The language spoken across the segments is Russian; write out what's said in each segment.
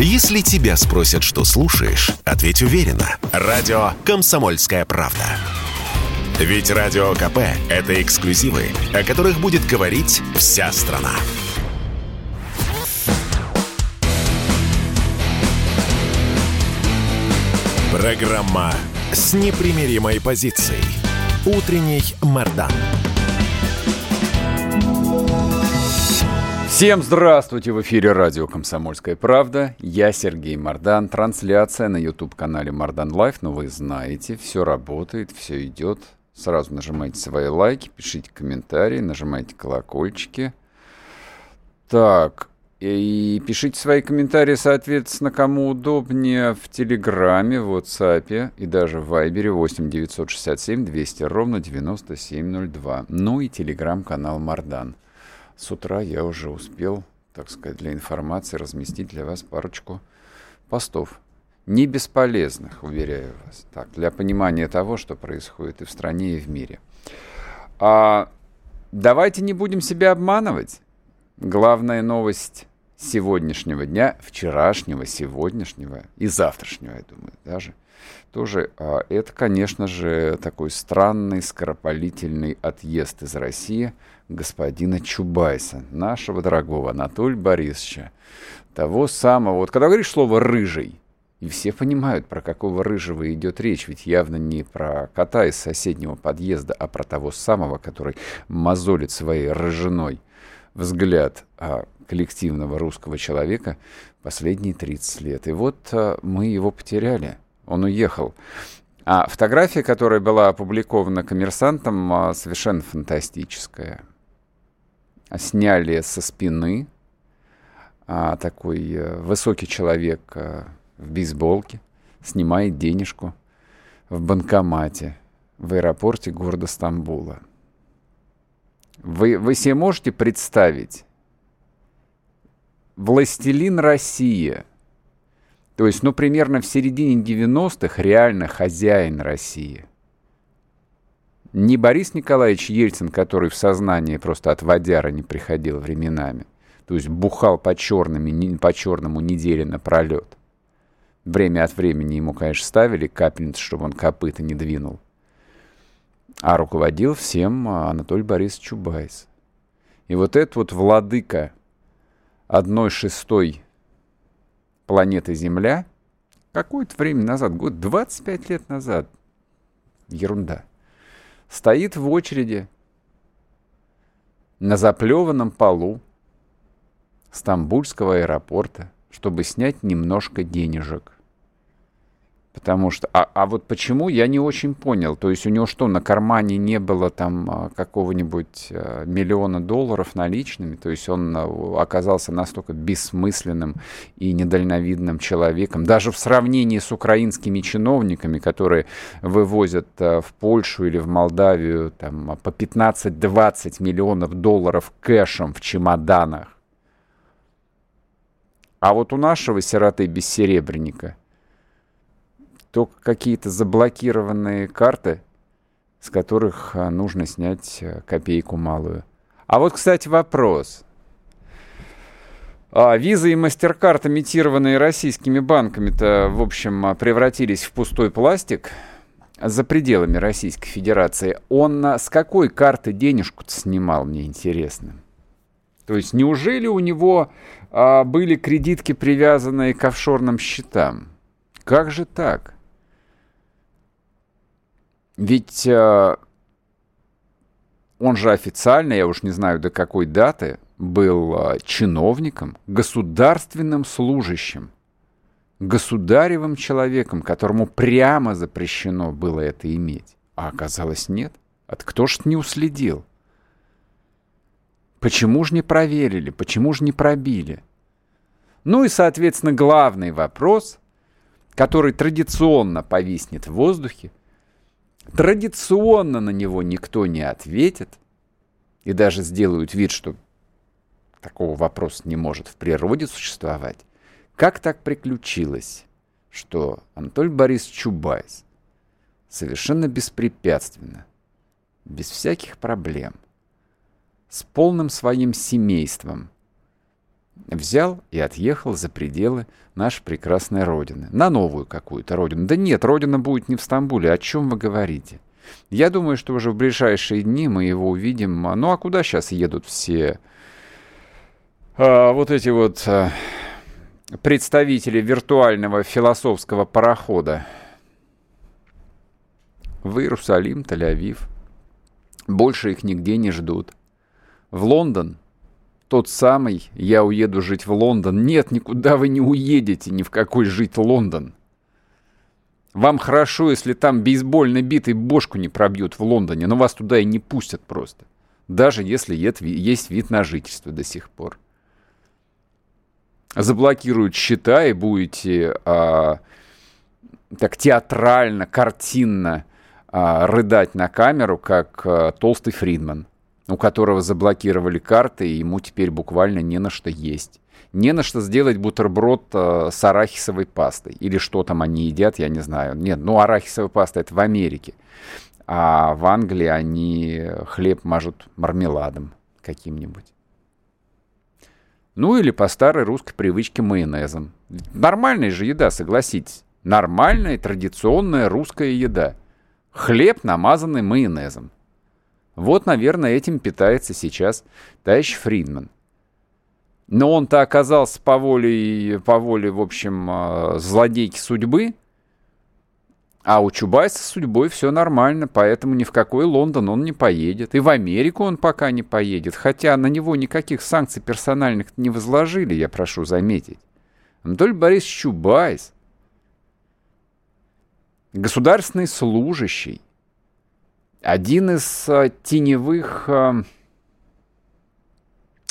Если тебя спросят, что слушаешь, ответь уверенно. Радио «Комсомольская правда». Ведь Радио КП – это эксклюзивы, о которых будет говорить вся страна. Программа с непримиримой позицией. Утренний Мордан. Всем здравствуйте! В эфире радио «Комсомольская правда». Я Сергей Мардан. Трансляция на YouTube-канале Мардан Live. Но вы знаете, все работает, все идет. Сразу нажимайте свои лайки, пишите комментарии, нажимайте колокольчики. Так, и пишите свои комментарии, соответственно, кому удобнее в Телеграме, в WhatsApp и даже в Вайбере 8 967 200 ровно 9702. Ну и Телеграм-канал Мардан. С утра я уже успел, так сказать, для информации разместить для вас парочку постов. Не бесполезных, уверяю вас. Так, для понимания того, что происходит и в стране, и в мире. А давайте не будем себя обманывать. Главная новость сегодняшнего дня, вчерашнего, сегодняшнего и завтрашнего, я думаю, даже тоже, а, это, конечно же, такой странный, скоропалительный отъезд из России господина Чубайса, нашего дорогого Анатолия Борисовича, того самого, вот когда говоришь слово «рыжий», и все понимают, про какого рыжего идет речь, ведь явно не про кота из соседнего подъезда, а про того самого, который мозолит своей рыжиной взгляд а, коллективного русского человека последние 30 лет. И вот а, мы его потеряли. Он уехал. А фотография, которая была опубликована коммерсантом, а, совершенно фантастическая. Сняли со спины а, такой а, высокий человек а, в бейсболке, снимает денежку в банкомате в аэропорте города Стамбула. Вы, вы себе можете представить? Властелин России. То есть, ну, примерно в середине 90-х реально хозяин России. Не Борис Николаевич Ельцин, который в сознании просто от водяра не приходил временами. То есть бухал по, черными, по черному недели напролет. Время от времени ему, конечно, ставили капельницу, чтобы он копыта не двинул. А руководил всем а, Анатолий Борисович Чубайс. И вот этот вот владыка одной шестой планеты Земля какое-то время назад, год 25 лет назад, ерунда, стоит в очереди на заплеванном полу Стамбульского аэропорта, чтобы снять немножко денежек. Потому что, а, а вот почему, я не очень понял. То есть у него что, на кармане не было там а, какого-нибудь а, миллиона долларов наличными? То есть он а, оказался настолько бессмысленным и недальновидным человеком. Даже в сравнении с украинскими чиновниками, которые вывозят в Польшу или в Молдавию там, по 15-20 миллионов долларов кэшем в чемоданах. А вот у нашего сироты-бессеребренника – только какие-то заблокированные карты, с которых а, нужно снять э, копейку малую. А вот, кстати, вопрос. А, визы и MasterCard, имитированные российскими банками-то, в общем, а, превратились в пустой пластик за пределами Российской Федерации. Он с какой карты денежку снимал, мне интересно. То есть неужели у него а, были кредитки, привязанные к офшорным счетам? Как же так? Ведь э, он же официально, я уж не знаю до какой даты, был э, чиновником, государственным служащим, государевым человеком, которому прямо запрещено было это иметь. А оказалось нет. От кто ж не уследил? Почему же не проверили? Почему же не пробили? Ну и, соответственно, главный вопрос, который традиционно повиснет в воздухе, Традиционно на него никто не ответит и даже сделают вид, что такого вопроса не может в природе существовать. Как так приключилось, что Анатолий Борисович Чубайс совершенно беспрепятственно, без всяких проблем, с полным своим семейством взял и отъехал за пределы нашей прекрасной Родины. На новую какую-то Родину. Да нет, Родина будет не в Стамбуле. О чем вы говорите? Я думаю, что уже в ближайшие дни мы его увидим. Ну а куда сейчас едут все а, вот эти вот а, представители виртуального философского парохода? В Иерусалим, Тель-Авив. Больше их нигде не ждут. В Лондон тот самый «я уеду жить в Лондон». Нет, никуда вы не уедете, ни в какой жить Лондон. Вам хорошо, если там бейсбольной битой бошку не пробьют в Лондоне, но вас туда и не пустят просто. Даже если есть вид на жительство до сих пор. Заблокируют счета и будете а, так театрально, картинно а, рыдать на камеру, как а, толстый Фридман у которого заблокировали карты, и ему теперь буквально не на что есть. Не на что сделать бутерброд э, с арахисовой пастой. Или что там они едят, я не знаю. Нет, ну арахисовая паста это в Америке. А в Англии они хлеб мажут мармеладом каким-нибудь. Ну или по старой русской привычке майонезом. Нормальная же еда, согласитесь. Нормальная традиционная русская еда. Хлеб, намазанный майонезом. Вот, наверное, этим питается сейчас товарищ Фридман. Но он-то оказался по воле, по воле, в общем, а, злодейки судьбы, а у Чубайса с судьбой все нормально, поэтому ни в какой Лондон он не поедет. И в Америку он пока не поедет, хотя на него никаких санкций персональных не возложили, я прошу заметить. Анатолий Борисович Чубайс, государственный служащий, один из э, теневых э,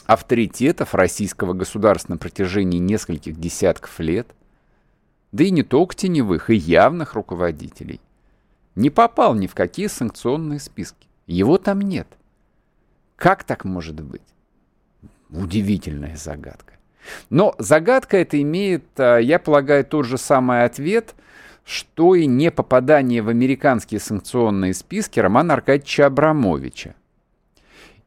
авторитетов российского государства на протяжении нескольких десятков лет, да и не только теневых, и явных руководителей, не попал ни в какие санкционные списки. Его там нет. Как так может быть? Удивительная загадка. Но загадка это имеет, э, я полагаю, тот же самый ответ – что и не попадание в американские санкционные списки Романа Аркадьевича Абрамовича.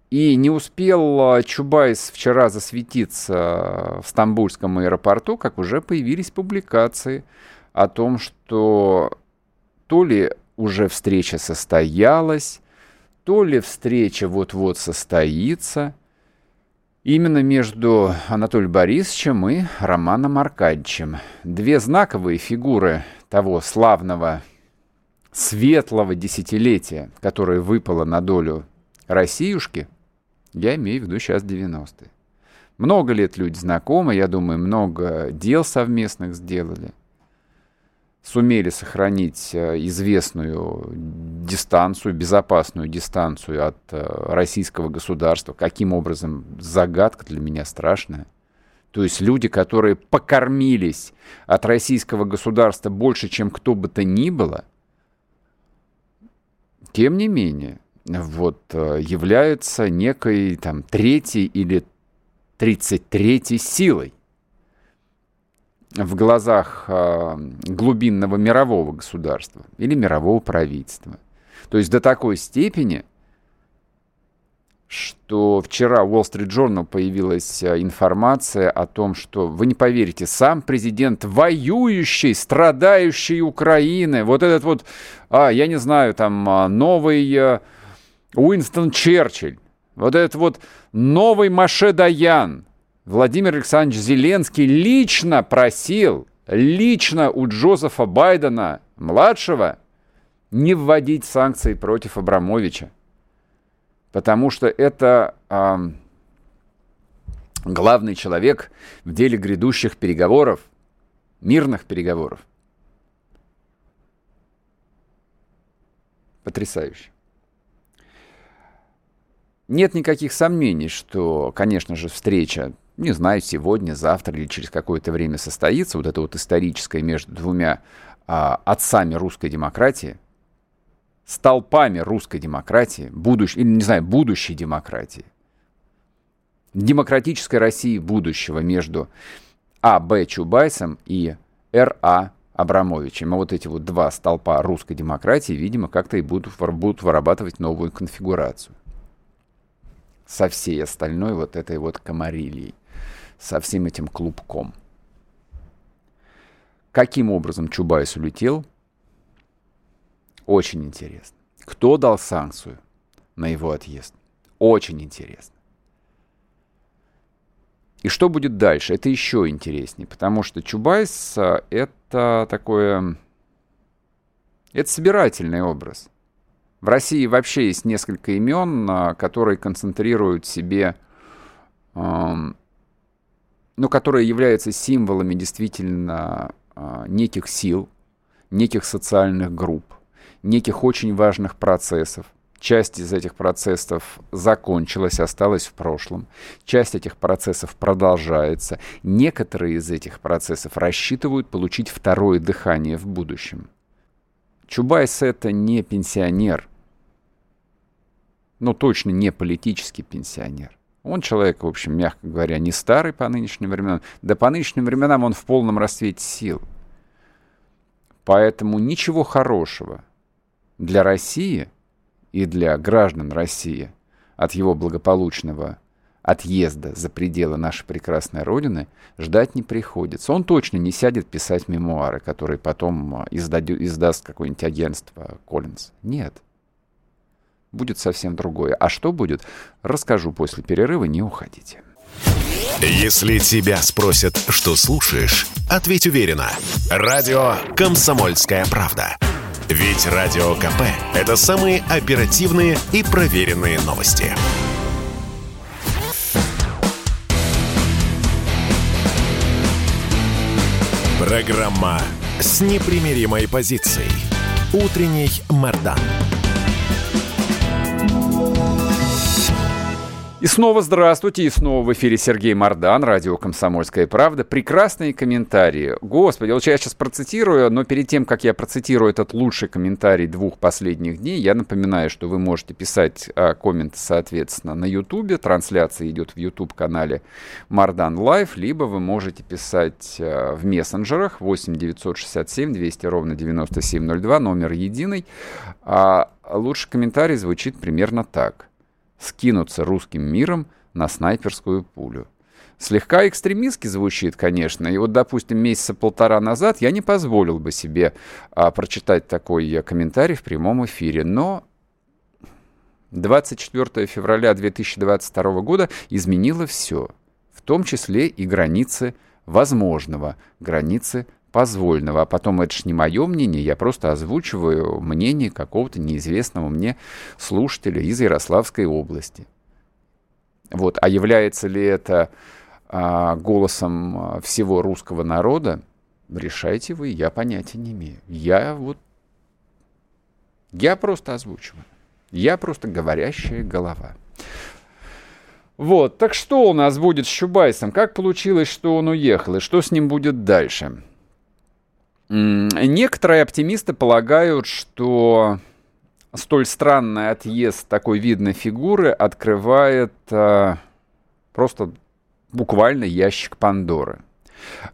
И не успел а, Чубайс вчера засветиться в Стамбульском аэропорту, как уже появились публикации о том, что то ли уже встреча состоялась, то ли встреча вот-вот состоится, именно между Анатолием Борисовичем и Романом Аркадьевичем. Две знаковые фигуры того славного светлого десятилетия, которое выпало на долю Россиюшки, я имею в виду сейчас 90-е. Много лет люди знакомы, я думаю, много дел совместных сделали. Сумели сохранить э, известную дистанцию, безопасную дистанцию от э, российского государства. Каким образом? Загадка для меня страшная. То есть люди, которые покормились от российского государства больше, чем кто бы то ни было, тем не менее, вот, э, являются некой там третьей или тридцать третьей силой в глазах э, глубинного мирового государства или мирового правительства. То есть до такой степени, что вчера в Wall Street Journal появилась э, информация о том, что, вы не поверите, сам президент воюющей, страдающей Украины, вот этот вот, а, я не знаю, там, а, новый э, Уинстон Черчилль, вот этот вот новый Маше Даян, Владимир Александрович Зеленский лично просил, лично у Джозефа Байдена, младшего, не вводить санкции против Абрамовича потому что это э, главный человек в деле грядущих переговоров, мирных переговоров. Потрясающе. Нет никаких сомнений, что, конечно же, встреча, не знаю, сегодня, завтра или через какое-то время состоится, вот это вот историческое между двумя а, отцами русской демократии – столпами русской демократии, будущей, или, не знаю, будущей демократии, демократической России будущего между А. Б. Чубайсом и Р. А. Абрамовичем. И вот эти вот два столпа русской демократии, видимо, как-то и будут, будут вырабатывать новую конфигурацию. Со всей остальной вот этой вот комарилией. со всем этим клубком. Каким образом Чубайс улетел? Очень интересно. Кто дал санкцию на его отъезд? Очень интересно. И что будет дальше? Это еще интереснее, потому что Чубайс — это такое... Это собирательный образ. В России вообще есть несколько имен, а, которые концентрируют себе, ну, которые являются символами действительно а, неких сил, неких социальных групп, неких очень важных процессов. Часть из этих процессов закончилась, осталась в прошлом. Часть этих процессов продолжается. Некоторые из этих процессов рассчитывают получить второе дыхание в будущем. Чубайс это не пенсионер. Ну, точно не политический пенсионер. Он человек, в общем, мягко говоря, не старый по нынешним временам. Да по нынешним временам он в полном расцвете сил. Поэтому ничего хорошего для России и для граждан России от его благополучного отъезда за пределы нашей прекрасной Родины ждать не приходится. Он точно не сядет писать мемуары, которые потом издадю, издаст какое-нибудь агентство Коллинз. Нет будет совсем другое. А что будет, расскажу после перерыва, не уходите. Если тебя спросят, что слушаешь, ответь уверенно. Радио «Комсомольская правда». Ведь Радио КП – это самые оперативные и проверенные новости. Программа с непримиримой позицией. Утренний Мордан. И снова здравствуйте, и снова в эфире Сергей Мордан, радио «Комсомольская правда». Прекрасные комментарии. Господи, вот я сейчас процитирую, но перед тем, как я процитирую этот лучший комментарий двух последних дней, я напоминаю, что вы можете писать а, комменты, соответственно, на Ютубе. Трансляция идет в YouTube-канале Мардан Лайв, либо вы можете писать а, в мессенджерах 8 967 200 ровно 9702, номер единый. А лучший комментарий звучит примерно так скинуться русским миром на снайперскую пулю. Слегка экстремистски звучит, конечно, и вот, допустим, месяца полтора назад я не позволил бы себе а, прочитать такой а, комментарий в прямом эфире, но 24 февраля 2022 года изменило все, в том числе и границы возможного, границы позвольного. А потом это ж не мое мнение, я просто озвучиваю мнение какого-то неизвестного мне слушателя из Ярославской области. Вот. А является ли это а, голосом а, всего русского народа, решайте вы, я понятия не имею. Я вот... Я просто озвучиваю. Я просто говорящая голова. Вот, так что у нас будет с Чубайсом? Как получилось, что он уехал? И что с ним будет дальше? Некоторые оптимисты полагают, что столь странный отъезд такой видной фигуры открывает э, просто буквально ящик Пандоры.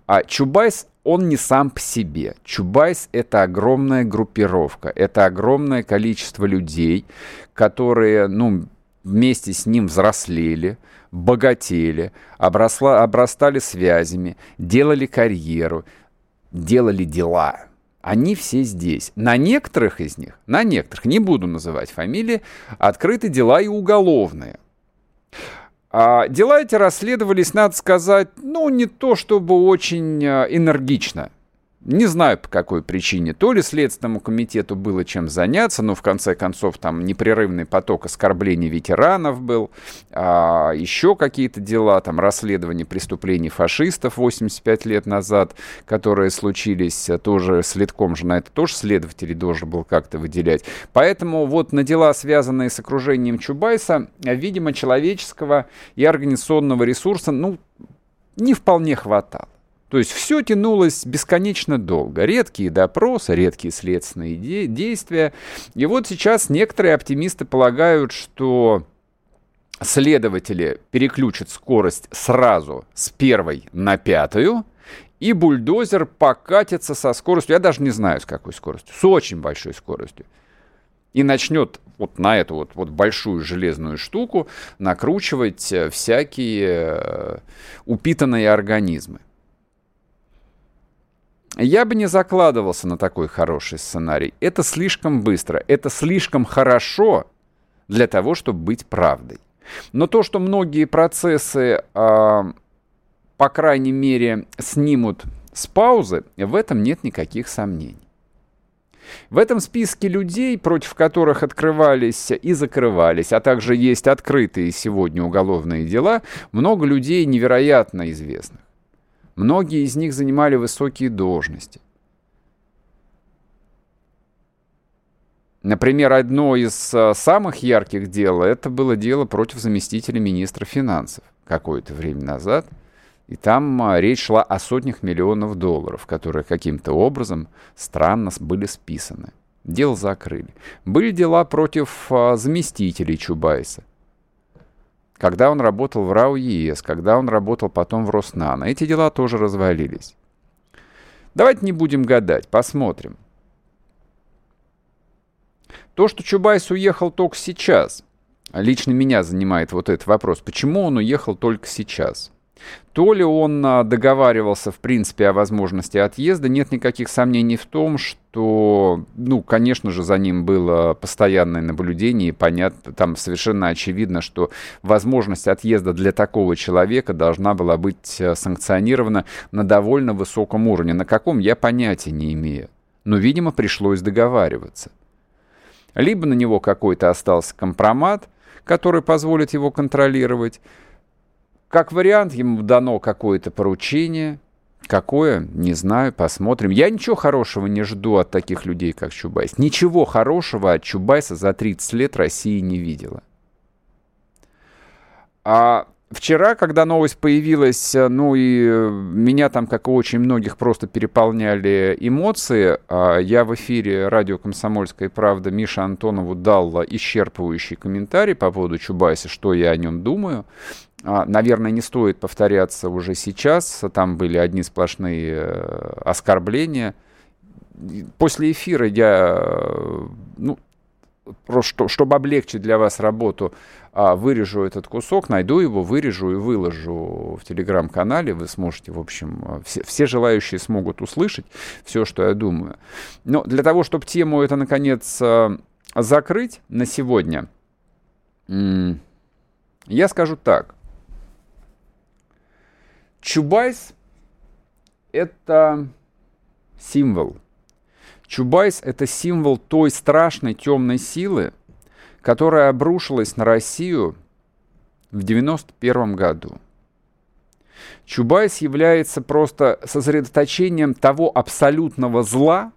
А Чубайс, он не сам по себе. Чубайс — это огромная группировка, это огромное количество людей, которые, ну, вместе с ним взрослели, богатели, обросла, обрастали связями, делали карьеру, делали дела. Они все здесь. На некоторых из них, на некоторых, не буду называть фамилии, открыты дела и уголовные. А дела эти расследовались, надо сказать, ну, не то чтобы очень а, энергично. Не знаю по какой причине. То ли Следственному комитету было чем заняться, но в конце концов там непрерывный поток оскорблений ветеранов был, а, еще какие-то дела, там расследование преступлений фашистов 85 лет назад, которые случились а, тоже следком же на это тоже следователь должен был как-то выделять. Поэтому вот на дела, связанные с окружением Чубайса, видимо, человеческого и организационного ресурса, ну, не вполне хватало. То есть все тянулось бесконечно долго. Редкие допросы, редкие следственные де- действия. И вот сейчас некоторые оптимисты полагают, что следователи переключат скорость сразу с первой на пятую, и бульдозер покатится со скоростью, я даже не знаю с какой скоростью, с очень большой скоростью. и начнет вот на эту вот, вот большую железную штуку накручивать э, всякие э, упитанные организмы. Я бы не закладывался на такой хороший сценарий. Это слишком быстро, это слишком хорошо для того, чтобы быть правдой. Но то, что многие процессы, а, по крайней мере, снимут с паузы, в этом нет никаких сомнений. В этом списке людей, против которых открывались и закрывались, а также есть открытые сегодня уголовные дела, много людей невероятно известных. Многие из них занимали высокие должности. Например, одно из а, самых ярких дел, это было дело против заместителя министра финансов какое-то время назад. И там а, речь шла о сотнях миллионов долларов, которые каким-то образом странно были списаны. Дело закрыли. Были дела против а, заместителей Чубайса когда он работал в РАО ЕС, когда он работал потом в Роснано. Эти дела тоже развалились. Давайте не будем гадать, посмотрим. То, что Чубайс уехал только сейчас, лично меня занимает вот этот вопрос. Почему он уехал только сейчас? То ли он а, договаривался, в принципе, о возможности отъезда, нет никаких сомнений в том, что, ну, конечно же, за ним было постоянное наблюдение, и понятно, там совершенно очевидно, что возможность отъезда для такого человека должна была быть э, санкционирована на довольно высоком уровне. На каком, я понятия не имею. Но, видимо, пришлось договариваться. Либо на него какой-то остался компромат, который позволит его контролировать, как вариант, ему дано какое-то поручение. Какое? Не знаю, посмотрим. Я ничего хорошего не жду от таких людей, как Чубайс. Ничего хорошего от Чубайса за 30 лет России не видела. А вчера, когда новость появилась, ну и меня там, как и очень многих, просто переполняли эмоции, а я в эфире радио «Комсомольская правда» Миша Антонову дал исчерпывающий комментарий по поводу Чубайса, что я о нем думаю. А, наверное, не стоит повторяться уже сейчас. Там были одни сплошные э, оскорбления. После эфира я, э, ну, просто, чтобы облегчить для вас работу, а, вырежу этот кусок, найду его, вырежу и выложу в телеграм-канале. Вы сможете, в общем, э, все, все желающие смогут услышать все, что я думаю. Но для того, чтобы тему это, наконец, закрыть на сегодня, я скажу так. Чубайс — это символ. Чубайс — это символ той страшной темной силы, которая обрушилась на Россию в 91 году. Чубайс является просто сосредоточением того абсолютного зла,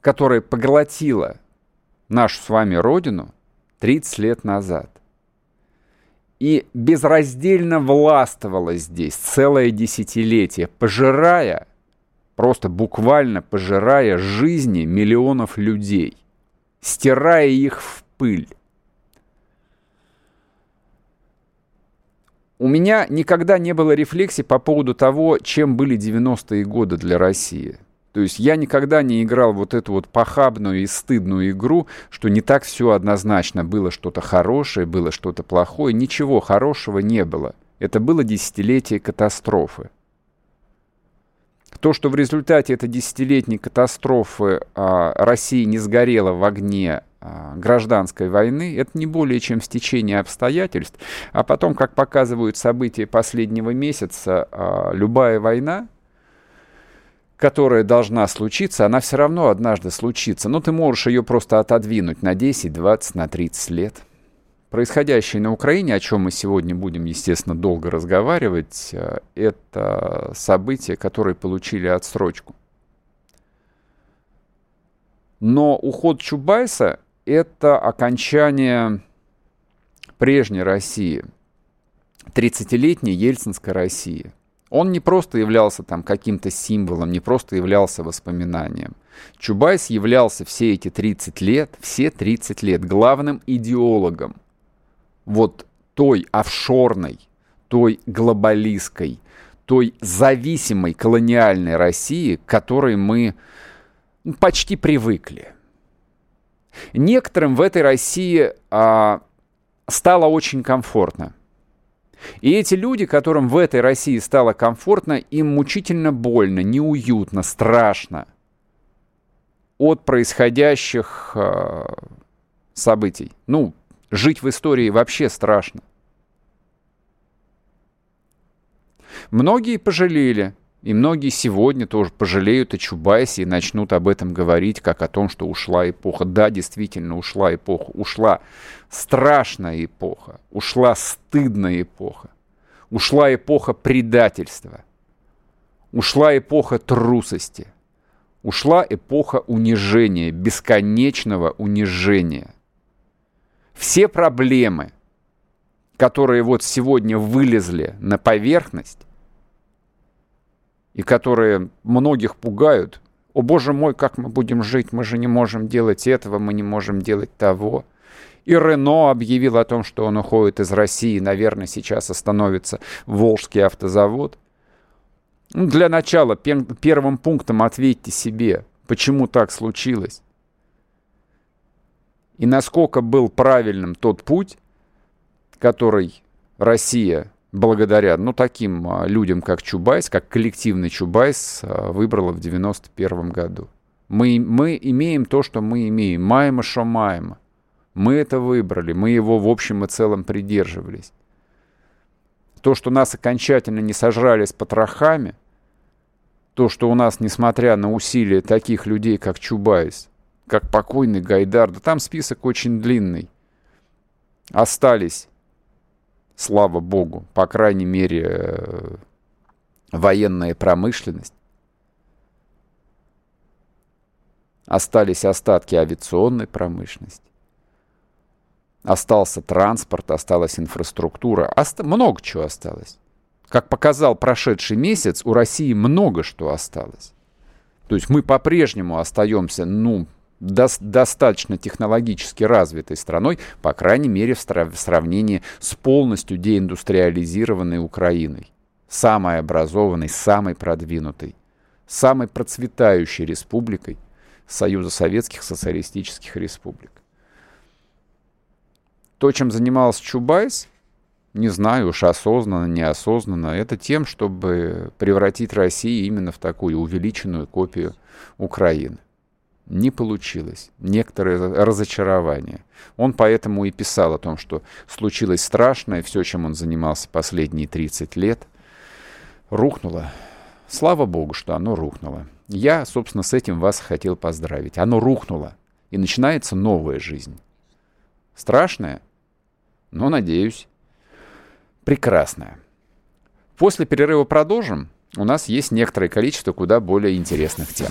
которое поглотило нашу с вами Родину 30 лет назад и безраздельно властвовала здесь целое десятилетие, пожирая, просто буквально пожирая жизни миллионов людей, стирая их в пыль. У меня никогда не было рефлексии по поводу того, чем были 90-е годы для России – то есть я никогда не играл вот эту вот похабную и стыдную игру, что не так все однозначно. Было что-то хорошее, было что-то плохое. Ничего хорошего не было. Это было десятилетие катастрофы. То, что в результате этой десятилетней катастрофы а, Россия не сгорела в огне а, гражданской войны, это не более чем стечение обстоятельств. А потом, как показывают события последнего месяца, а, любая война, которая должна случиться, она все равно однажды случится. Но ты можешь ее просто отодвинуть на 10, 20, на 30 лет. Происходящее на Украине, о чем мы сегодня будем, естественно, долго разговаривать, э, это события, которые получили отсрочку. Но уход Чубайса – это окончание прежней России, 30-летней ельцинской России – он не просто являлся там каким-то символом, не просто являлся воспоминанием. Чубайс являлся все эти 30 лет, все 30 лет главным идеологом вот той офшорной, той глобалистской, той зависимой колониальной России, к которой мы почти привыкли. Некоторым в этой России а, стало очень комфортно. И эти люди, которым в этой России стало комфортно, им мучительно больно, неуютно, страшно от происходящих э, событий. Ну, жить в истории вообще страшно. Многие пожалели, и многие сегодня тоже пожалеют о Чубайсе и начнут об этом говорить, как о том, что ушла эпоха. Да, действительно, ушла эпоха. Ушла страшная эпоха. Ушла стыдная эпоха. Ушла эпоха предательства. Ушла эпоха трусости. Ушла эпоха унижения, бесконечного унижения. Все проблемы, которые вот сегодня вылезли на поверхность, и которые многих пугают. О боже мой, как мы будем жить, мы же не можем делать этого, мы не можем делать того. И Рено объявил о том, что он уходит из России, наверное, сейчас остановится Волжский автозавод. Ну, для начала первым пунктом ответьте себе, почему так случилось. И насколько был правильным тот путь, который Россия благодаря, ну, таким а, людям, как Чубайс, как коллективный Чубайс, а, выбрала в 91 году. Мы, мы имеем то, что мы имеем. Маємо шо маємо. Мы это выбрали, мы его в общем и целом придерживались. То, что нас окончательно не сожрали с потрохами, то, что у нас, несмотря на усилия таких людей, как Чубайс, как покойный Гайдар, да там список очень длинный, остались слава богу, по крайней мере, э, военная промышленность. Остались остатки авиационной промышленности. Остался транспорт, осталась инфраструктура. Оста много чего осталось. Как показал прошедший месяц, у России много что осталось. То есть мы по-прежнему остаемся, ну, до, достаточно технологически развитой страной, по крайней мере в, в сравнении с полностью деиндустриализированной Украиной. Самой образованной, самой продвинутой, самой процветающей республикой Союза Советских Социалистических Республик. То, чем занимался Чубайс, не знаю уж осознанно, неосознанно, это тем, чтобы превратить Россию именно в такую увеличенную копию Украины не получилось. Некоторые разочарования. Он поэтому и писал о том, что случилось страшное, все, чем он занимался последние 30 лет, рухнуло. Слава богу, что оно рухнуло. Я, собственно, с этим вас хотел поздравить. Оно рухнуло, и начинается новая жизнь. Страшная, но, надеюсь, прекрасная. После перерыва продолжим. У нас есть некоторое количество куда более интересных тем.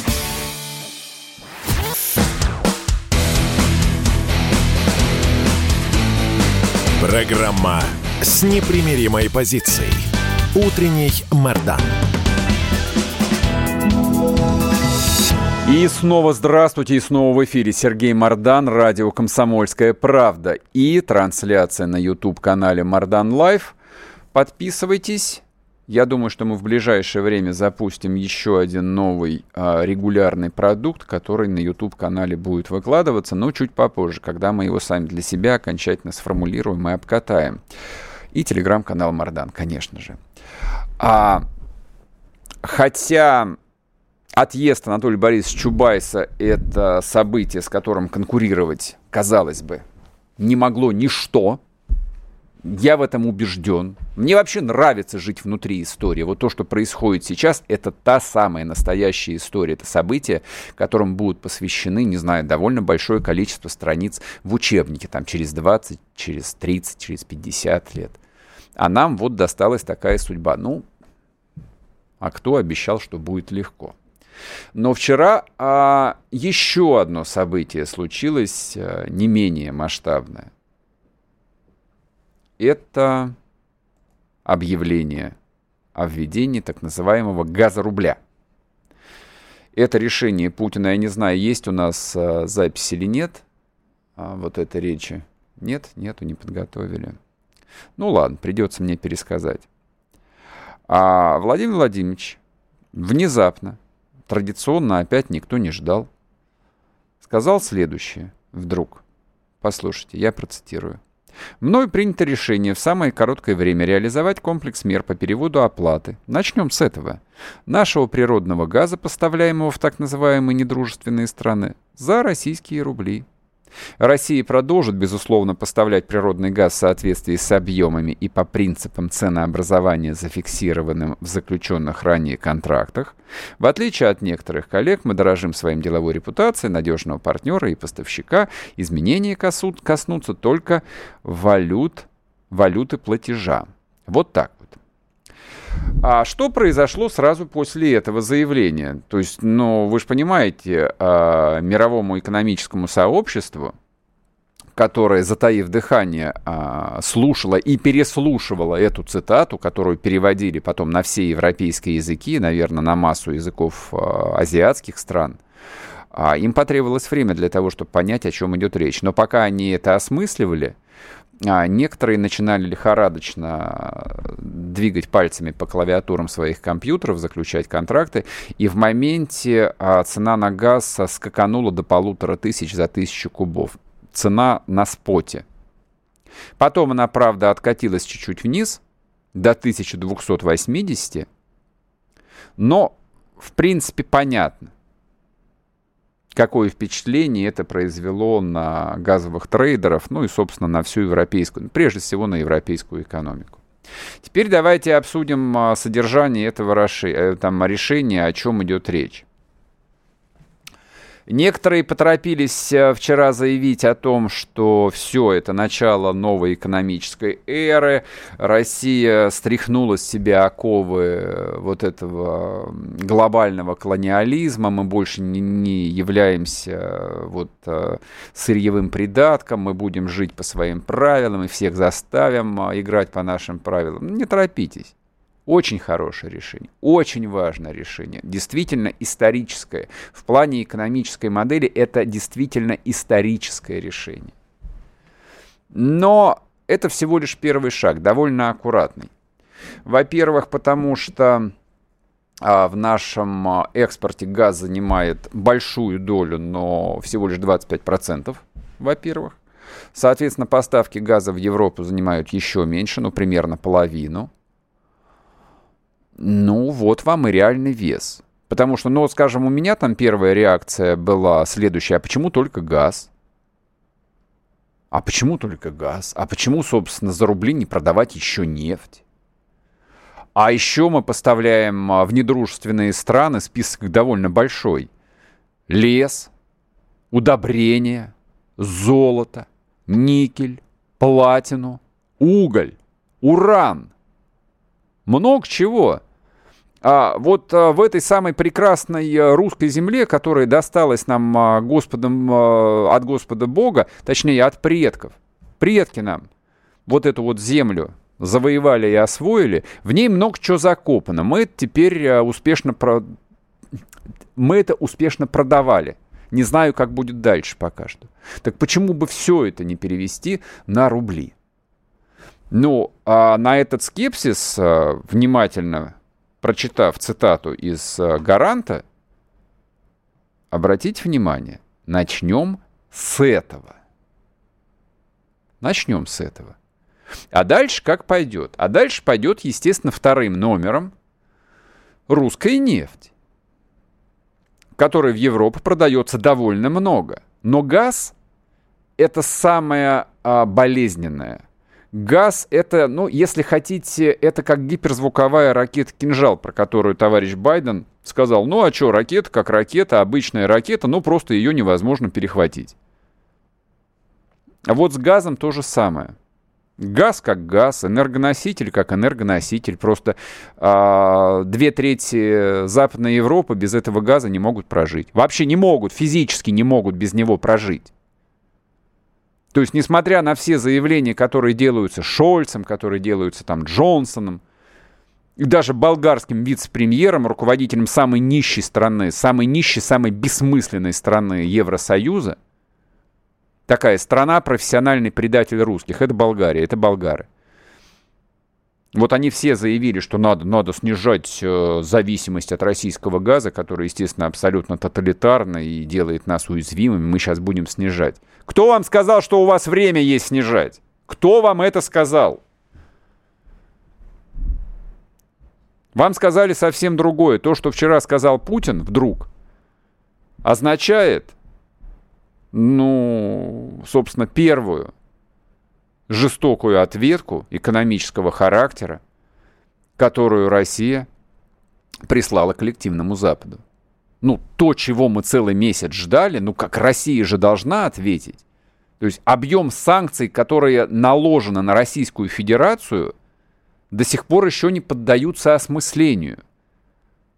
Программа с непримиримой позицией. Утренний Мордан. И снова здравствуйте, и снова в эфире Сергей Мордан, радио «Комсомольская правда» и трансляция на YouTube-канале Мордан Лайв. Подписывайтесь, я думаю, что мы в ближайшее время запустим еще один новый а, регулярный продукт, который на YouTube-канале будет выкладываться, но чуть попозже, когда мы его сами для себя окончательно сформулируем и обкатаем. И телеграм-канал Мардан, конечно же. А, хотя отъезд Анатолия Борисовича Чубайса – это событие, с которым конкурировать, казалось бы, не могло ничто – я в этом убежден. Мне вообще нравится жить внутри истории. Вот то, что происходит сейчас, это та самая настоящая история. Это события, которым будут посвящены, не знаю, довольно большое количество страниц в учебнике. Там через 20, через 30, через 50 лет. А нам вот досталась такая судьба. Ну, а кто обещал, что будет легко? Но вчера а, еще одно событие случилось а, не менее масштабное. Это объявление о введении так называемого газорубля. Это решение Путина, я не знаю, есть у нас а, запись или нет, а, вот этой речи. Нет, нету, не подготовили. Ну ладно, придется мне пересказать. А Владимир Владимирович внезапно, традиционно опять никто не ждал, сказал следующее вдруг. Послушайте, я процитирую. Мною принято решение в самое короткое время реализовать комплекс мер по переводу оплаты. Начнем с этого. Нашего природного газа, поставляемого в так называемые недружественные страны, за российские рубли. Россия продолжит, безусловно, поставлять природный газ в соответствии с объемами и по принципам ценообразования, зафиксированным в заключенных ранее контрактах. В отличие от некоторых коллег, мы дорожим своим деловой репутацией надежного партнера и поставщика. Изменения коснутся только валют, валюты платежа. Вот так. А что произошло сразу после этого заявления? То есть, ну, вы же понимаете, э, мировому экономическому сообществу, которое, затаив дыхание, э, слушало и переслушивало эту цитату, которую переводили потом на все европейские языки, наверное, на массу языков э, азиатских стран, им потребовалось время для того, чтобы понять, о чем идет речь. Но пока они это осмысливали, а некоторые начинали лихорадочно двигать пальцами по клавиатурам своих компьютеров, заключать контракты, и в моменте а, цена на газ скаканула до полутора тысяч за тысячу кубов. Цена на споте. Потом она, правда, откатилась чуть-чуть вниз, до 1280, но, в принципе, понятно какое впечатление это произвело на газовых трейдеров, ну и, собственно, на всю европейскую, прежде всего на европейскую экономику. Теперь давайте обсудим а, содержание этого э, решения, о чем идет речь. Некоторые поторопились э, вчера заявить о том, что все это начало новой экономической эры. Россия стряхнула с себя оковы э, вот этого глобального колониализма. Мы больше не, не являемся э, вот сырьевым придатком. Мы будем жить по своим правилам и всех заставим играть по нашим правилам. Не торопитесь. Очень хорошее решение, очень важное решение, действительно историческое. В плане экономической модели это действительно историческое решение. Но это всего лишь первый шаг, довольно аккуратный. Во-первых, потому что а, в нашем а, экспорте газ занимает большую долю, но всего лишь 25%, во-первых. Соответственно, поставки газа в Европу занимают еще меньше, ну, примерно половину. Ну, вот вам и реальный вес. Потому что, ну, скажем, у меня там первая реакция была следующая. А почему только газ? А почему только газ? А почему, собственно, за рубли не продавать еще нефть? А еще мы поставляем а, в недружественные страны, список довольно большой. Лес, удобрения, золото, никель, платину, уголь, уран. Много чего а, вот а, в этой самой прекрасной а, русской земле, которая досталась нам а, Господом, а, от Господа Бога, точнее от предков, предки нам вот эту вот землю завоевали и освоили, в ней много чего закопано. Мы это теперь а, успешно про... мы это успешно продавали. Не знаю, как будет дальше пока что. Так почему бы все это не перевести на рубли? Ну, а на этот скепсис а, внимательно прочитав цитату из э, «Гаранта», обратите внимание, начнем с этого. Начнем с этого. А дальше как пойдет? А дальше пойдет, естественно, вторым номером русская нефть, которой в Европу продается довольно много. Но газ – это самое а, болезненное – Газ это, ну, если хотите, это как гиперзвуковая ракета «Кинжал», про которую товарищ Байден сказал, ну а что, ракета как ракета, обычная ракета, ну просто ее невозможно перехватить. А вот с газом то же самое. Газ как газ, энергоноситель как энергоноситель. Просто э, две трети Западной Европы без этого газа не могут прожить. Вообще не могут, физически не могут без него прожить. То есть, несмотря на все заявления, которые делаются Шольцем, которые делаются там Джонсоном, и даже болгарским вице-премьером, руководителем самой нищей страны, самой нищей, самой бессмысленной страны Евросоюза, такая страна, профессиональный предатель русских, это Болгария, это болгары. Вот они все заявили, что надо, надо снижать э, зависимость от российского газа, который, естественно, абсолютно тоталитарный и делает нас уязвимыми. Мы сейчас будем снижать. Кто вам сказал, что у вас время есть снижать? Кто вам это сказал? Вам сказали совсем другое. То, что вчера сказал Путин вдруг, означает, ну, собственно, первую жестокую ответку экономического характера, которую Россия прислала коллективному Западу. Ну, то, чего мы целый месяц ждали, ну, как Россия же должна ответить. То есть объем санкций, которые наложены на Российскую Федерацию, до сих пор еще не поддаются осмыслению.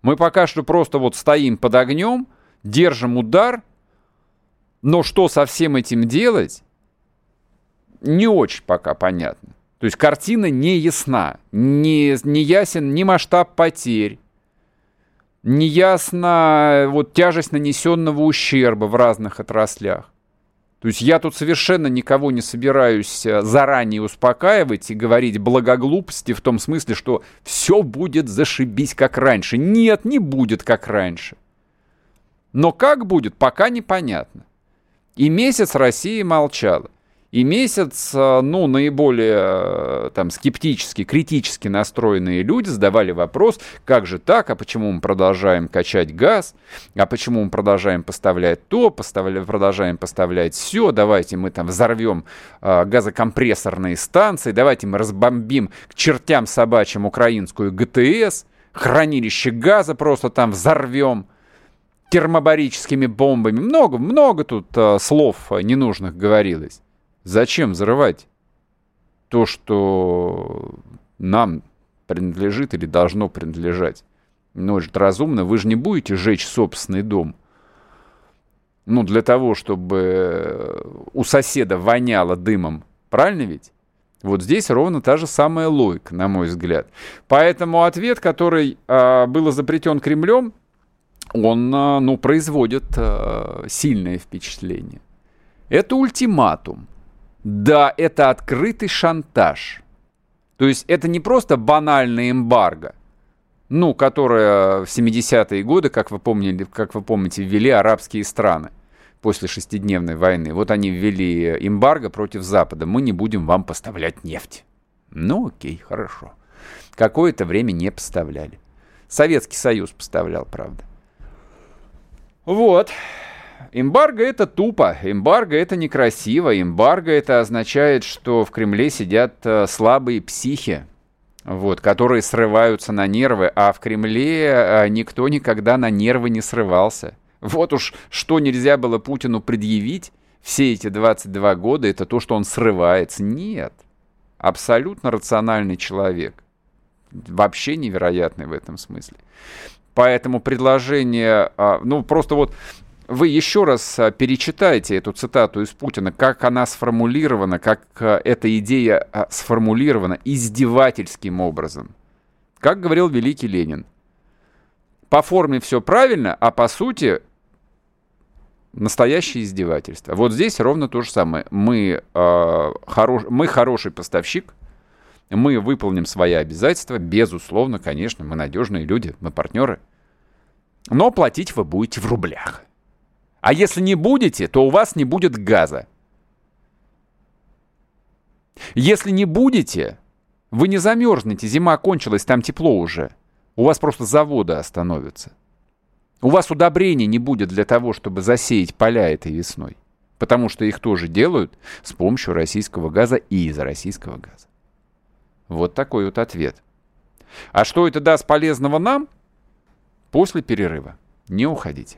Мы пока что просто вот стоим под огнем, держим удар, но что со всем этим делать, не очень пока понятно. То есть картина не ясна, не, не ясен ни масштаб потерь, не ясна вот тяжесть нанесенного ущерба в разных отраслях. То есть я тут совершенно никого не собираюсь э, заранее успокаивать и говорить благоглупости в том смысле, что все будет зашибись как раньше. Нет, не будет как раньше. Но как будет, пока непонятно. И месяц Россия молчала. И месяц, э, ну, наиболее э, там скептически, критически настроенные люди задавали вопрос, как же так, а почему мы продолжаем качать газ, а почему мы продолжаем поставлять то, поставля, продолжаем поставлять все, давайте мы там взорвем э, газокомпрессорные станции, давайте мы разбомбим к чертям собачьим украинскую ГТС, хранилище газа просто там взорвем термобарическими бомбами. Много, много тут э, слов ненужных говорилось. Зачем взрывать то, что нам принадлежит или должно принадлежать? Ну, это разумно. Вы же не будете жечь собственный дом. Ну, для того, чтобы у соседа воняло дымом. Правильно ведь? Вот здесь ровно та же самая логика, на мой взгляд. Поэтому ответ, который э, был изобретен Кремлем, он, э, ну, производит э, сильное впечатление. Это ультиматум. Да, это открытый шантаж. То есть это не просто банальная эмбарго, ну, которая в 70-е годы, как вы, помнили, как вы помните, ввели арабские страны после шестидневной войны. Вот они ввели эмбарго против Запада. Мы не будем вам поставлять нефть. Ну, окей, хорошо. Какое-то время не поставляли. Советский Союз поставлял, правда. Вот. Эмбарго это тупо, эмбарго это некрасиво, эмбарго это означает, что в Кремле сидят э, слабые психи, вот, которые срываются на нервы, а в Кремле э, никто никогда на нервы не срывался. Вот уж что нельзя было Путину предъявить все эти 22 года, это то, что он срывается. Нет, абсолютно рациональный человек. Вообще невероятный в этом смысле. Поэтому предложение, а, ну просто вот вы еще раз а, перечитайте эту цитату из Путина, как она сформулирована, как а, эта идея а, сформулирована издевательским образом. Как говорил великий Ленин, по форме все правильно, а по сути настоящее издевательство. Вот здесь ровно то же самое. Мы, э, хорош, мы хороший поставщик, мы выполним свои обязательства, безусловно, конечно, мы надежные люди, мы партнеры. Но платить вы будете в рублях. А если не будете, то у вас не будет газа. Если не будете, вы не замерзнете, зима кончилась, там тепло уже. У вас просто заводы остановятся. У вас удобрений не будет для того, чтобы засеять поля этой весной. Потому что их тоже делают с помощью российского газа и из российского газа. Вот такой вот ответ. А что это даст полезного нам? После перерыва. Не уходите.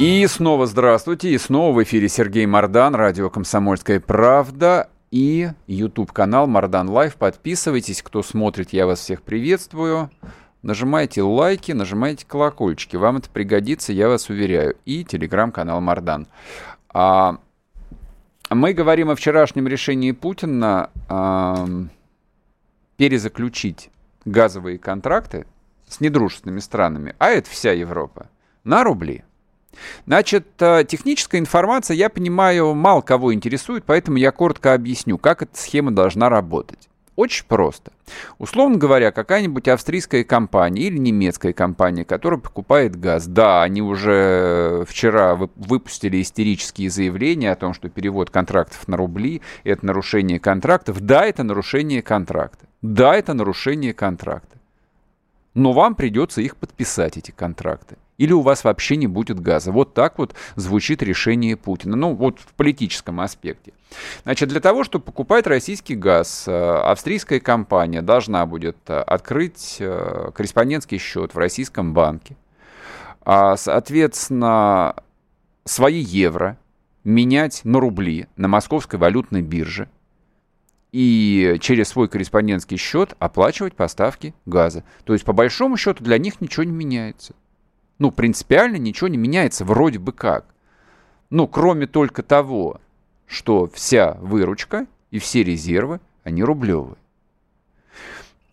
И снова здравствуйте, и снова в эфире Сергей Мордан, радио «Комсомольская правда» и YouTube-канал Мордан Лайв. Подписывайтесь, кто смотрит, я вас всех приветствую. Нажимайте лайки, нажимайте колокольчики, вам это пригодится, я вас уверяю. И телеграм-канал Мордан. А, мы говорим о вчерашнем решении Путина а, перезаключить газовые контракты с недружественными странами, а это вся Европа, на рубли. Значит, э, техническая информация, я понимаю, мало кого интересует, поэтому я коротко объясню, как эта схема должна работать. Очень просто. Условно говоря, какая-нибудь австрийская компания или немецкая компания, которая покупает газ, да, они уже вчера выпустили истерические заявления о том, что перевод контрактов на рубли – это нарушение контрактов. Да, это нарушение контракта. Да, это нарушение контракта. Но вам придется их подписать, эти контракты или у вас вообще не будет газа. Вот так вот звучит решение Путина. Ну, вот в политическом аспекте. Значит, для того, чтобы покупать российский газ, э, австрийская компания должна будет э, открыть э, корреспондентский счет в российском банке. А, соответственно, свои евро менять на рубли на московской валютной бирже и через свой корреспондентский счет оплачивать поставки газа. То есть, по большому счету, для них ничего не меняется ну, принципиально ничего не меняется вроде бы как. Ну, кроме только того, что вся выручка и все резервы, они рублевые.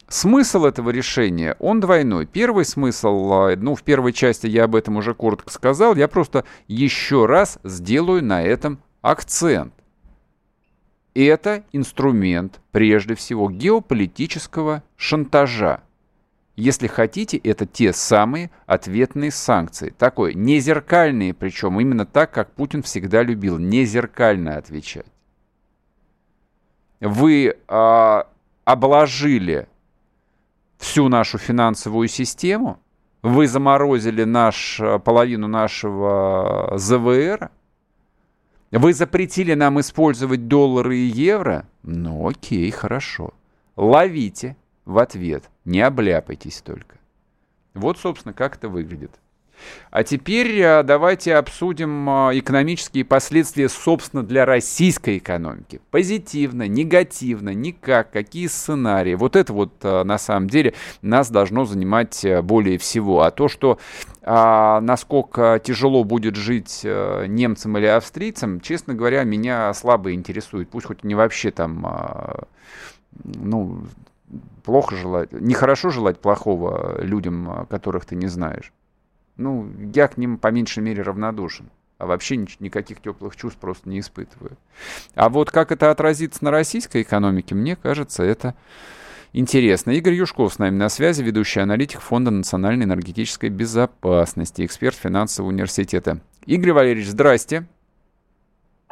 Смысл этого решения, он двойной. Первый смысл, а, ну, в первой части я об этом уже коротко сказал, я просто еще раз сделаю на этом акцент. Это инструмент, прежде всего, геополитического шантажа. Если хотите, это те самые ответные санкции. Такой, незеркальные, причем именно так, как Путин всегда любил, незеркально отвечать. Вы э, обложили всю нашу финансовую систему, вы заморозили наш, половину нашего ЗВР, вы запретили нам использовать доллары и евро, ну окей, хорошо. Ловите в ответ. Не обляпайтесь только. Вот, собственно, как это выглядит. А теперь а, давайте обсудим а, экономические последствия, собственно, для российской экономики. Позитивно, негативно, никак, какие сценарии. Вот это вот, а, на самом деле, нас должно занимать более всего. А то, что а, насколько тяжело будет жить немцам или австрийцам, честно говоря, меня слабо интересует. Пусть хоть не вообще там, ну, плохо желать, нехорошо желать плохого людям, которых ты не знаешь. Ну, я к ним по меньшей мере равнодушен. А вообще никаких теплых чувств просто не испытываю. А вот как это отразится на российской экономике, мне кажется, это интересно. Игорь Юшков с нами на связи, ведущий аналитик Фонда национальной энергетической безопасности, эксперт финансового университета. Игорь Валерьевич, здрасте.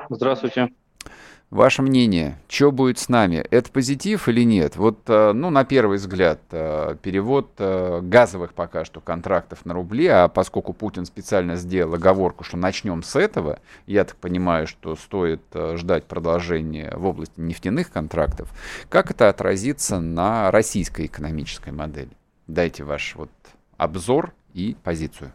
Здравствуйте. Ваше мнение, что будет с нами? Это позитив или нет? Вот, э, ну, на первый взгляд, э, перевод э, газовых пока что контрактов на рубли, а поскольку Путин специально сделал оговорку, что начнем с этого, я так понимаю, что стоит ждать продолжения в области нефтяных контрактов, как это отразится на российской экономической модели? Дайте ваш вот обзор и позицию.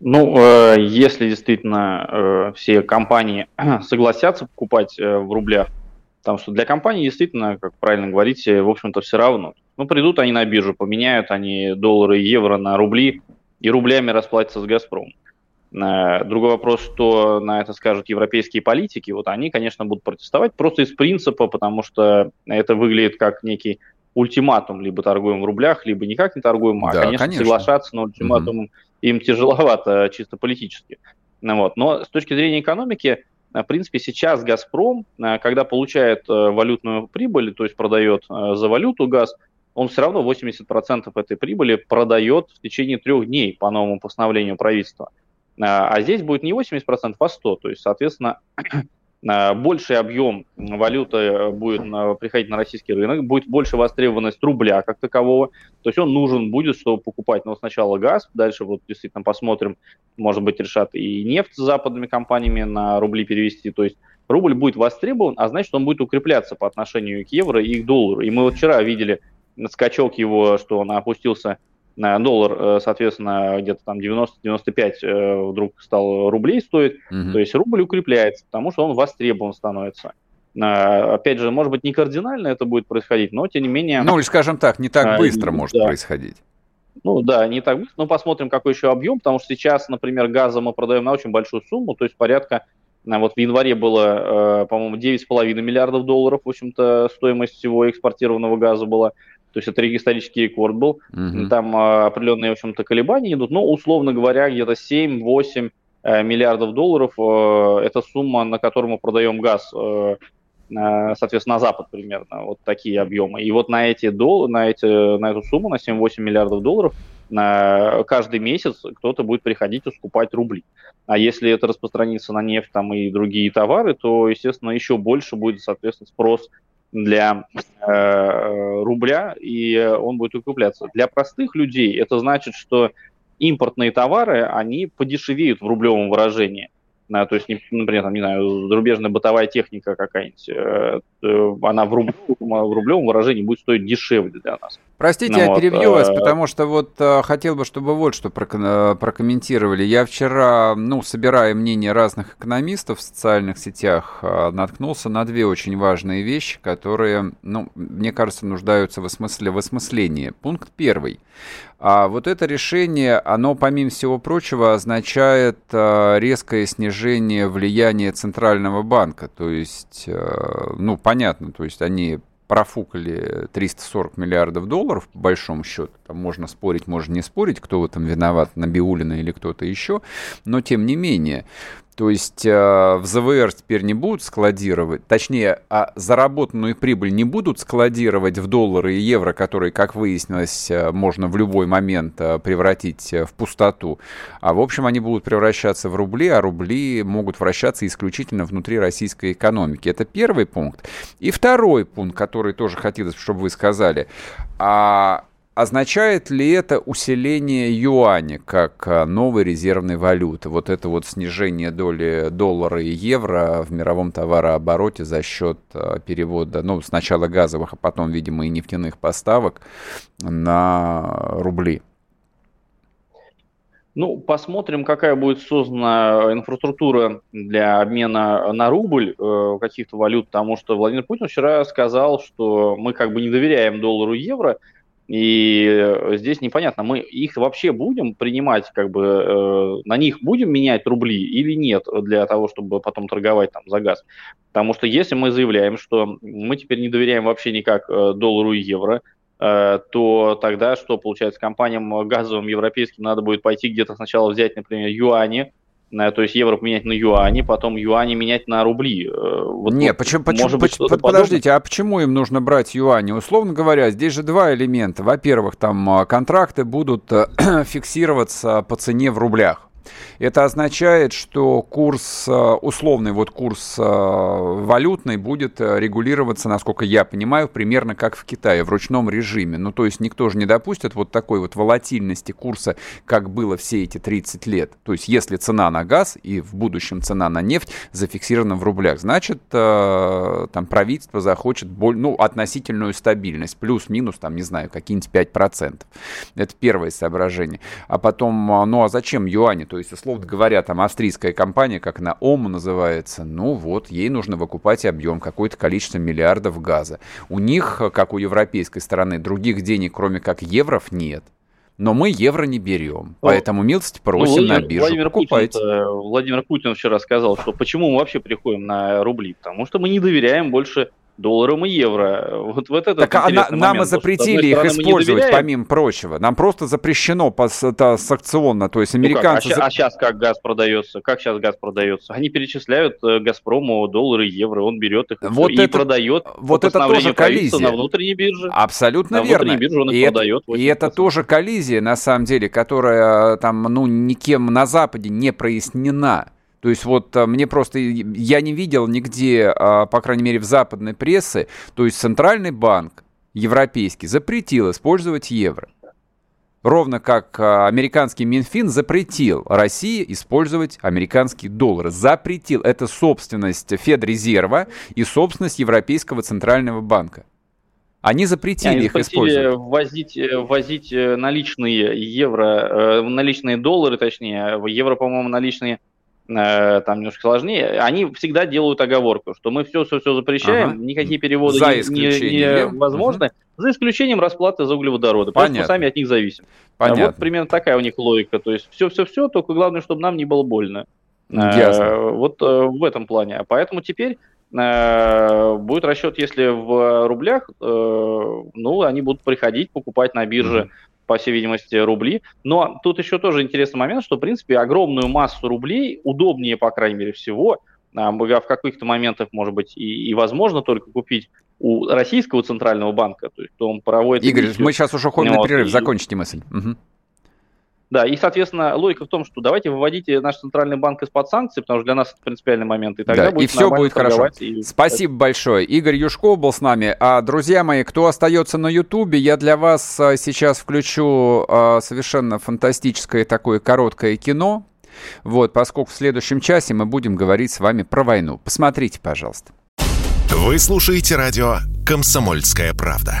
Ну, э, если действительно э, все компании согласятся покупать э, в рублях, потому что для компании действительно, как правильно говорите, в общем-то все равно. Ну, придут они на биржу, поменяют они доллары и евро на рубли и рублями расплатятся с «Газпромом». Другой вопрос, что на это скажут европейские политики. Вот они, конечно, будут протестовать просто из принципа, потому что это выглядит как некий ультиматум. Либо торгуем в рублях, либо никак не торгуем. А, да, конечно, конечно, соглашаться на ультиматум угу им тяжеловато чисто политически. Ну вот. Но с точки зрения экономики, в принципе, сейчас «Газпром», когда получает э, валютную прибыль, то есть продает э, за валюту газ, он все равно 80% этой прибыли продает в течение трех дней по новому постановлению правительства. А, здесь будет не 80%, а 100%. То есть, соответственно, Э, больший объем валюты э, будет приходить на российский рынок, будет больше востребованность рубля как такового, то есть он нужен будет, чтобы покупать, но ну, сначала газ, дальше вот действительно посмотрим, может быть, решат и нефть с западными компаниями на рубли перевести, то есть рубль будет востребован, а значит, он будет укрепляться по отношению к евро и к доллару. И мы вот вчера видели скачок его, что он опустился доллар, э, соответственно, где-то там 90-95 э, вдруг стал рублей стоить. Угу. То есть рубль укрепляется, потому что он востребован становится. Опять же, может быть, не кардинально это будет происходить, но тем не менее... Ну, или, скажем так, не так быстро а, может да. происходить. Ну да, не так быстро, но посмотрим, какой еще объем, потому что сейчас, например, газа мы продаем на очень большую сумму, то есть порядка, э, вот в январе было, э, по-моему, 9,5 миллиардов долларов, в общем-то, стоимость всего экспортированного газа была, то есть это исторический рекорд был, угу. там э, определенные, в общем-то, колебания идут, но, условно говоря, где-то 7-8 миллиардов долларов – это сумма, на которую мы продаем газ соответственно, на Запад примерно, вот такие объемы. И вот на, эти дол на, эти, на эту сумму, на 7-8 миллиардов долларов, на каждый месяц кто-то будет приходить и скупать рубли. А если это распространится на нефть там, и другие товары, то, естественно, еще больше будет, соответственно, спрос для э, рубля, и он будет укрепляться. Для простых людей это значит, что импортные товары, они подешевеют в рублевом выражении то есть, например, там, не знаю, зарубежная бытовая техника какая-нибудь, э, э, она в, рубль, в рублевом выражении будет стоить дешевле для нас. Простите, ну, я вот, перебью вас, э, потому что вот хотел бы, чтобы вот что прокомментировали. Я вчера, ну, собирая мнение разных экономистов в социальных сетях, наткнулся на две очень важные вещи, которые, ну, мне кажется, нуждаются в, осмысле, в осмыслении. Пункт первый. А вот это решение, оно, помимо всего прочего, означает резкое снижение влияния Центрального банка. То есть, ну, понятно, то есть они профукали 340 миллиардов долларов, по большому счету. Там можно спорить, можно не спорить, кто в этом виноват, Набиулина или кто-то еще. Но, тем не менее, то есть э, в ЗВР теперь не будут складировать, точнее, а заработанную прибыль не будут складировать в доллары и евро, которые, как выяснилось, э, можно в любой момент э, превратить в пустоту. А в общем, они будут превращаться в рубли, а рубли могут вращаться исключительно внутри российской экономики. Это первый пункт. И второй пункт, который тоже хотелось, чтобы вы сказали. А Означает ли это усиление юаня как а, новой резервной валюты? Вот это вот снижение доли доллара и евро в мировом товарообороте за счет а, перевода, ну, сначала газовых, а потом, видимо, и нефтяных поставок на рубли? Ну, посмотрим, какая будет создана инфраструктура для обмена на рубль э, каких-то валют, потому что Владимир Путин вчера сказал, что мы как бы не доверяем доллару и евро, и здесь непонятно, мы их вообще будем принимать, как бы э, на них будем менять рубли или нет для того, чтобы потом торговать там за газ. Потому что если мы заявляем, что мы теперь не доверяем вообще никак э, доллару и евро, э, то тогда что получается компаниям газовым европейским надо будет пойти где-то сначала взять, например, юани, то есть евро поменять на юани, потом юани менять на рубли. Э, вот, Не, вот, почему, почему, быть, под, подождите, а почему им нужно брать юани? Условно говоря, здесь же два элемента. Во-первых, там а, контракты будут э, фиксироваться по цене в рублях. Это означает, что курс, э, условный вот курс э, валютный будет э, регулироваться, насколько я понимаю, примерно как в Китае, в ручном режиме. Ну, то есть никто же не допустит вот такой вот волатильности курса, как было все эти 30 лет. То есть если цена на газ и в будущем цена на нефть зафиксирована в рублях, значит, там правительство захочет боль, ну, относительную стабильность, плюс-минус, там, не знаю, какие-нибудь 5%. Это первое соображение. А потом, ну, а зачем юани? То есть, условно говоря, там австрийская компания, как на ОМ называется, ну вот, ей нужно выкупать объем, какое-то количество миллиардов газа. У них, как у европейской стороны, других денег, кроме как евров, нет. Но мы евро не берем, ну, поэтому милости просим ну, Владимир, на биржу. Владимир Путин, Владимир Путин вчера сказал, что почему мы вообще приходим на рубли, потому что мы не доверяем больше долларом и евро. Вот, вот это так а на, нам и запретили их использовать, помимо прочего. Нам просто запрещено пос, это, санкционно, то есть американцы... Ну как? А, а сейчас как газ продается? Как сейчас газ продается? Они перечисляют э, Газпрому доллары и евро, он берет их вот и это, продает вот это тоже коллизия. на внутренней бирже. Абсолютно на верно. бирже он и их продает. Это, и это тоже коллизия, на самом деле, которая там, ну, никем на Западе не прояснена. То есть вот а, мне просто, я не видел нигде, а, по крайней мере в западной прессе, то есть Центральный банк европейский запретил использовать евро. ровно как а, американский Минфин запретил России использовать американские доллары. Запретил. Это собственность Федрезерва и собственность Европейского центрального банка. Они запретили Они их использовать. Ввозить, э, ввозить э, наличные евро, э, наличные доллары, точнее, евро, по-моему, наличные там немножко сложнее, они всегда делают оговорку, что мы все-все-все запрещаем, ага. никакие переводы за невозможны, не, не за исключением расплаты за углеводороды, Понятно. потому что мы сами от них зависим. Понятно. А вот примерно такая у них логика, то есть все-все-все, только главное, чтобы нам не было больно. Ясно. Вот в этом плане. Поэтому теперь Э, будет расчет, если в рублях, э, ну, они будут приходить, покупать на бирже. По всей видимости, рубли. Но тут еще тоже интересный момент, что, в принципе, огромную массу рублей удобнее, по крайней мере, всего, а, в каких-то моментах, может быть, и, и возможно только купить у российского центрального банка, то есть он проводит... Игорь, эмиссию, мы сейчас уже уходим на перерыв, закончите мысль. Угу. Да, и, соответственно, логика в том, что давайте выводите наш центральный банк из-под санкций, потому что для нас это принципиальный момент, и тогда да, будет и все будет хорошо. И... Спасибо большое. Игорь Юшков был с нами. А, друзья мои, кто остается на Ютубе, я для вас а, сейчас включу а, совершенно фантастическое такое короткое кино. Вот, поскольку в следующем часе мы будем говорить с вами про войну. Посмотрите, пожалуйста. Вы слушаете радио «Комсомольская правда».